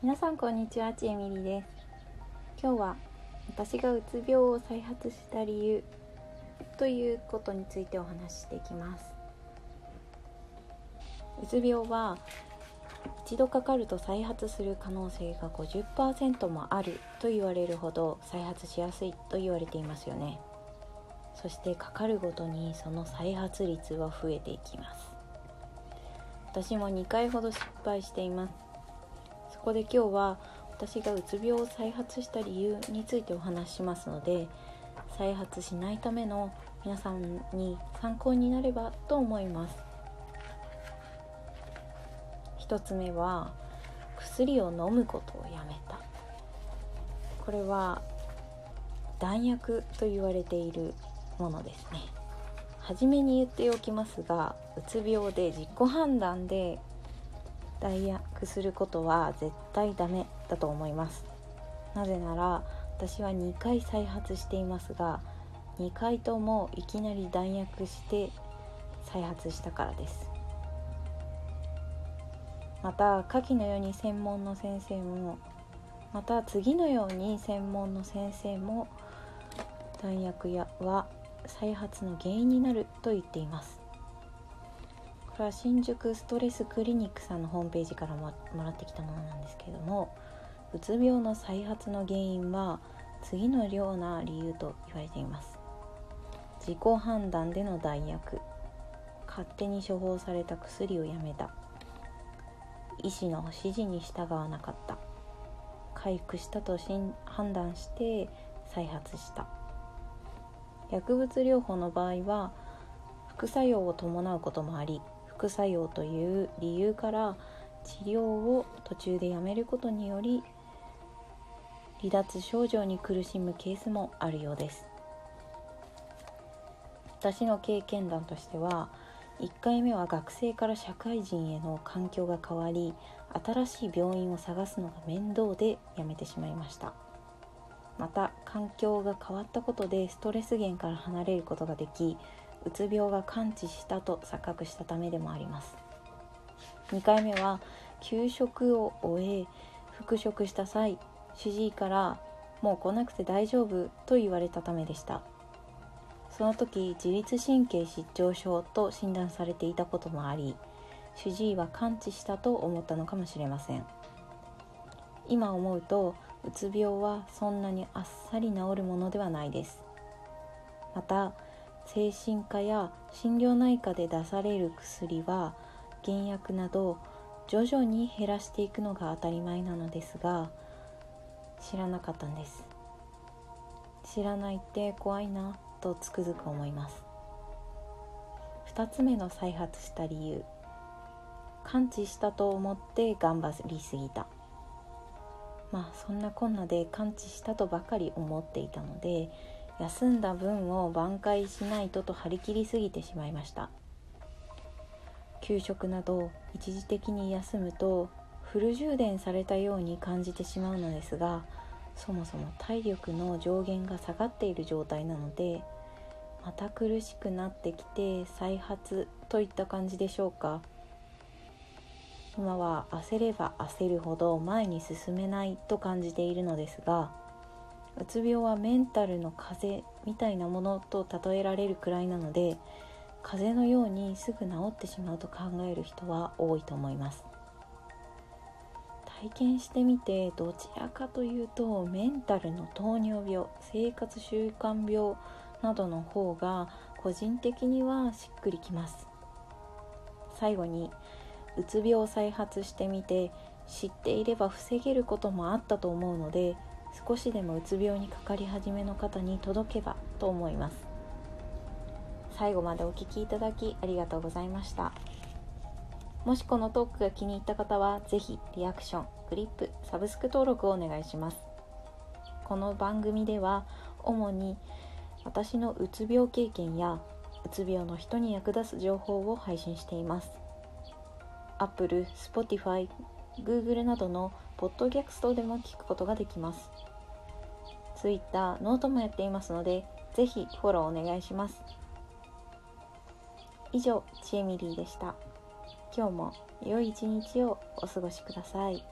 皆さんこんにちはちえみりです。今日は私がうつ病を再発した理由ということについてお話ししていきます。うつ病は一度かかると再発する可能性が50%もあると言われるほど再発しやすいと言われていますよね。そしてかかるごとにその再発率は増えていきます。私も2回ほど失敗しています。そこで今日は私がうつ病を再発した理由についてお話ししますので再発しないための皆さんに参考になればと思います。1つ目は薬を飲むことをやめた。これは弾薬と言われているものですね。初めに言っておきますがうつ病で自己判断で代役することは絶対ダメだと思います。なぜなら私は2回再発していますが2回ともいきなり弾薬して再発したからです。また下記のように専門の先生もまた次のように専門の先生も弾薬やは再発の原因になると言っています。これは新宿ストレスクリニックさんのホームページからもらってきたものなんですけれどもうつ病の再発の原因は次のような理由と言われています。自己判断での代役勝手に処方された薬をやめた。医師の指示に従わなかった。回復したと判断して再発した。薬物療法の場合は副作用を伴うこともあり副作用という理由から治療を途中でやめることにより離脱症状に苦しむケースもあるようです。私の経験談としては1回目は学生から社会人への環境が変わり新しい病院を探すのが面倒で辞めてしまいました。また環境が変わったことでストレス源から離れることができうつ病が完治したと錯覚したためでもあります。2回目は給食を終え復職した際主治医から「もう来なくて大丈夫」と言われたためでした。その時自律神経失調症と診断されていたこともあり主治医は完治したと思ったのかもしれません。今思うとうつ病はそんなにあっさり治るものではないです。また精神科や心療内科で出される薬は原薬など徐々に減らしていくのが当たり前なのですが知らなかったんです。知らないって怖いなとつくづく思います。2つ目の再発した理由。完治したと思って頑張りすぎた。まあそんなこんなで完治したとばかり思っていたので休んだ分を挽回しないとと張り切りすぎてしまいました。給食など一時的に休むとフル充電されたように感じてしまうのですがそもそも体力の上限が下がっている状態なのでまた苦しくなってきて再発といった感じでしょうか。今は焦れば焦るほど前に進めないと感じているのですがうつ病はメンタルの風邪みたいなものと例えられるくらいなので風邪のようにすぐ治ってしまうと考える人は多いと思います。体験してみてどちらかというとメンタルの糖尿病生活習慣病などの方が個人的にはしっくりきます。最後にうつ病を再発してみて知っていれば防げることもあったと思うので少しでもうつ病にかかり始めの方に届けばと思います。最後までお聴きいただきありがとうございました。もしこのトークが気に入った方は是非リアクショングリップサブスク登録をお願いします。この番組では主に私のうつ病経験やうつ病の人に役立つ情報を配信しています。Apple、Spotify、Google などのポッドキャストでも聞くことができます。Twitter、ノートもやっていますのでぜひフォローお願いします。以上、ちえみりーでした。今日も良い一日をお過ごしください。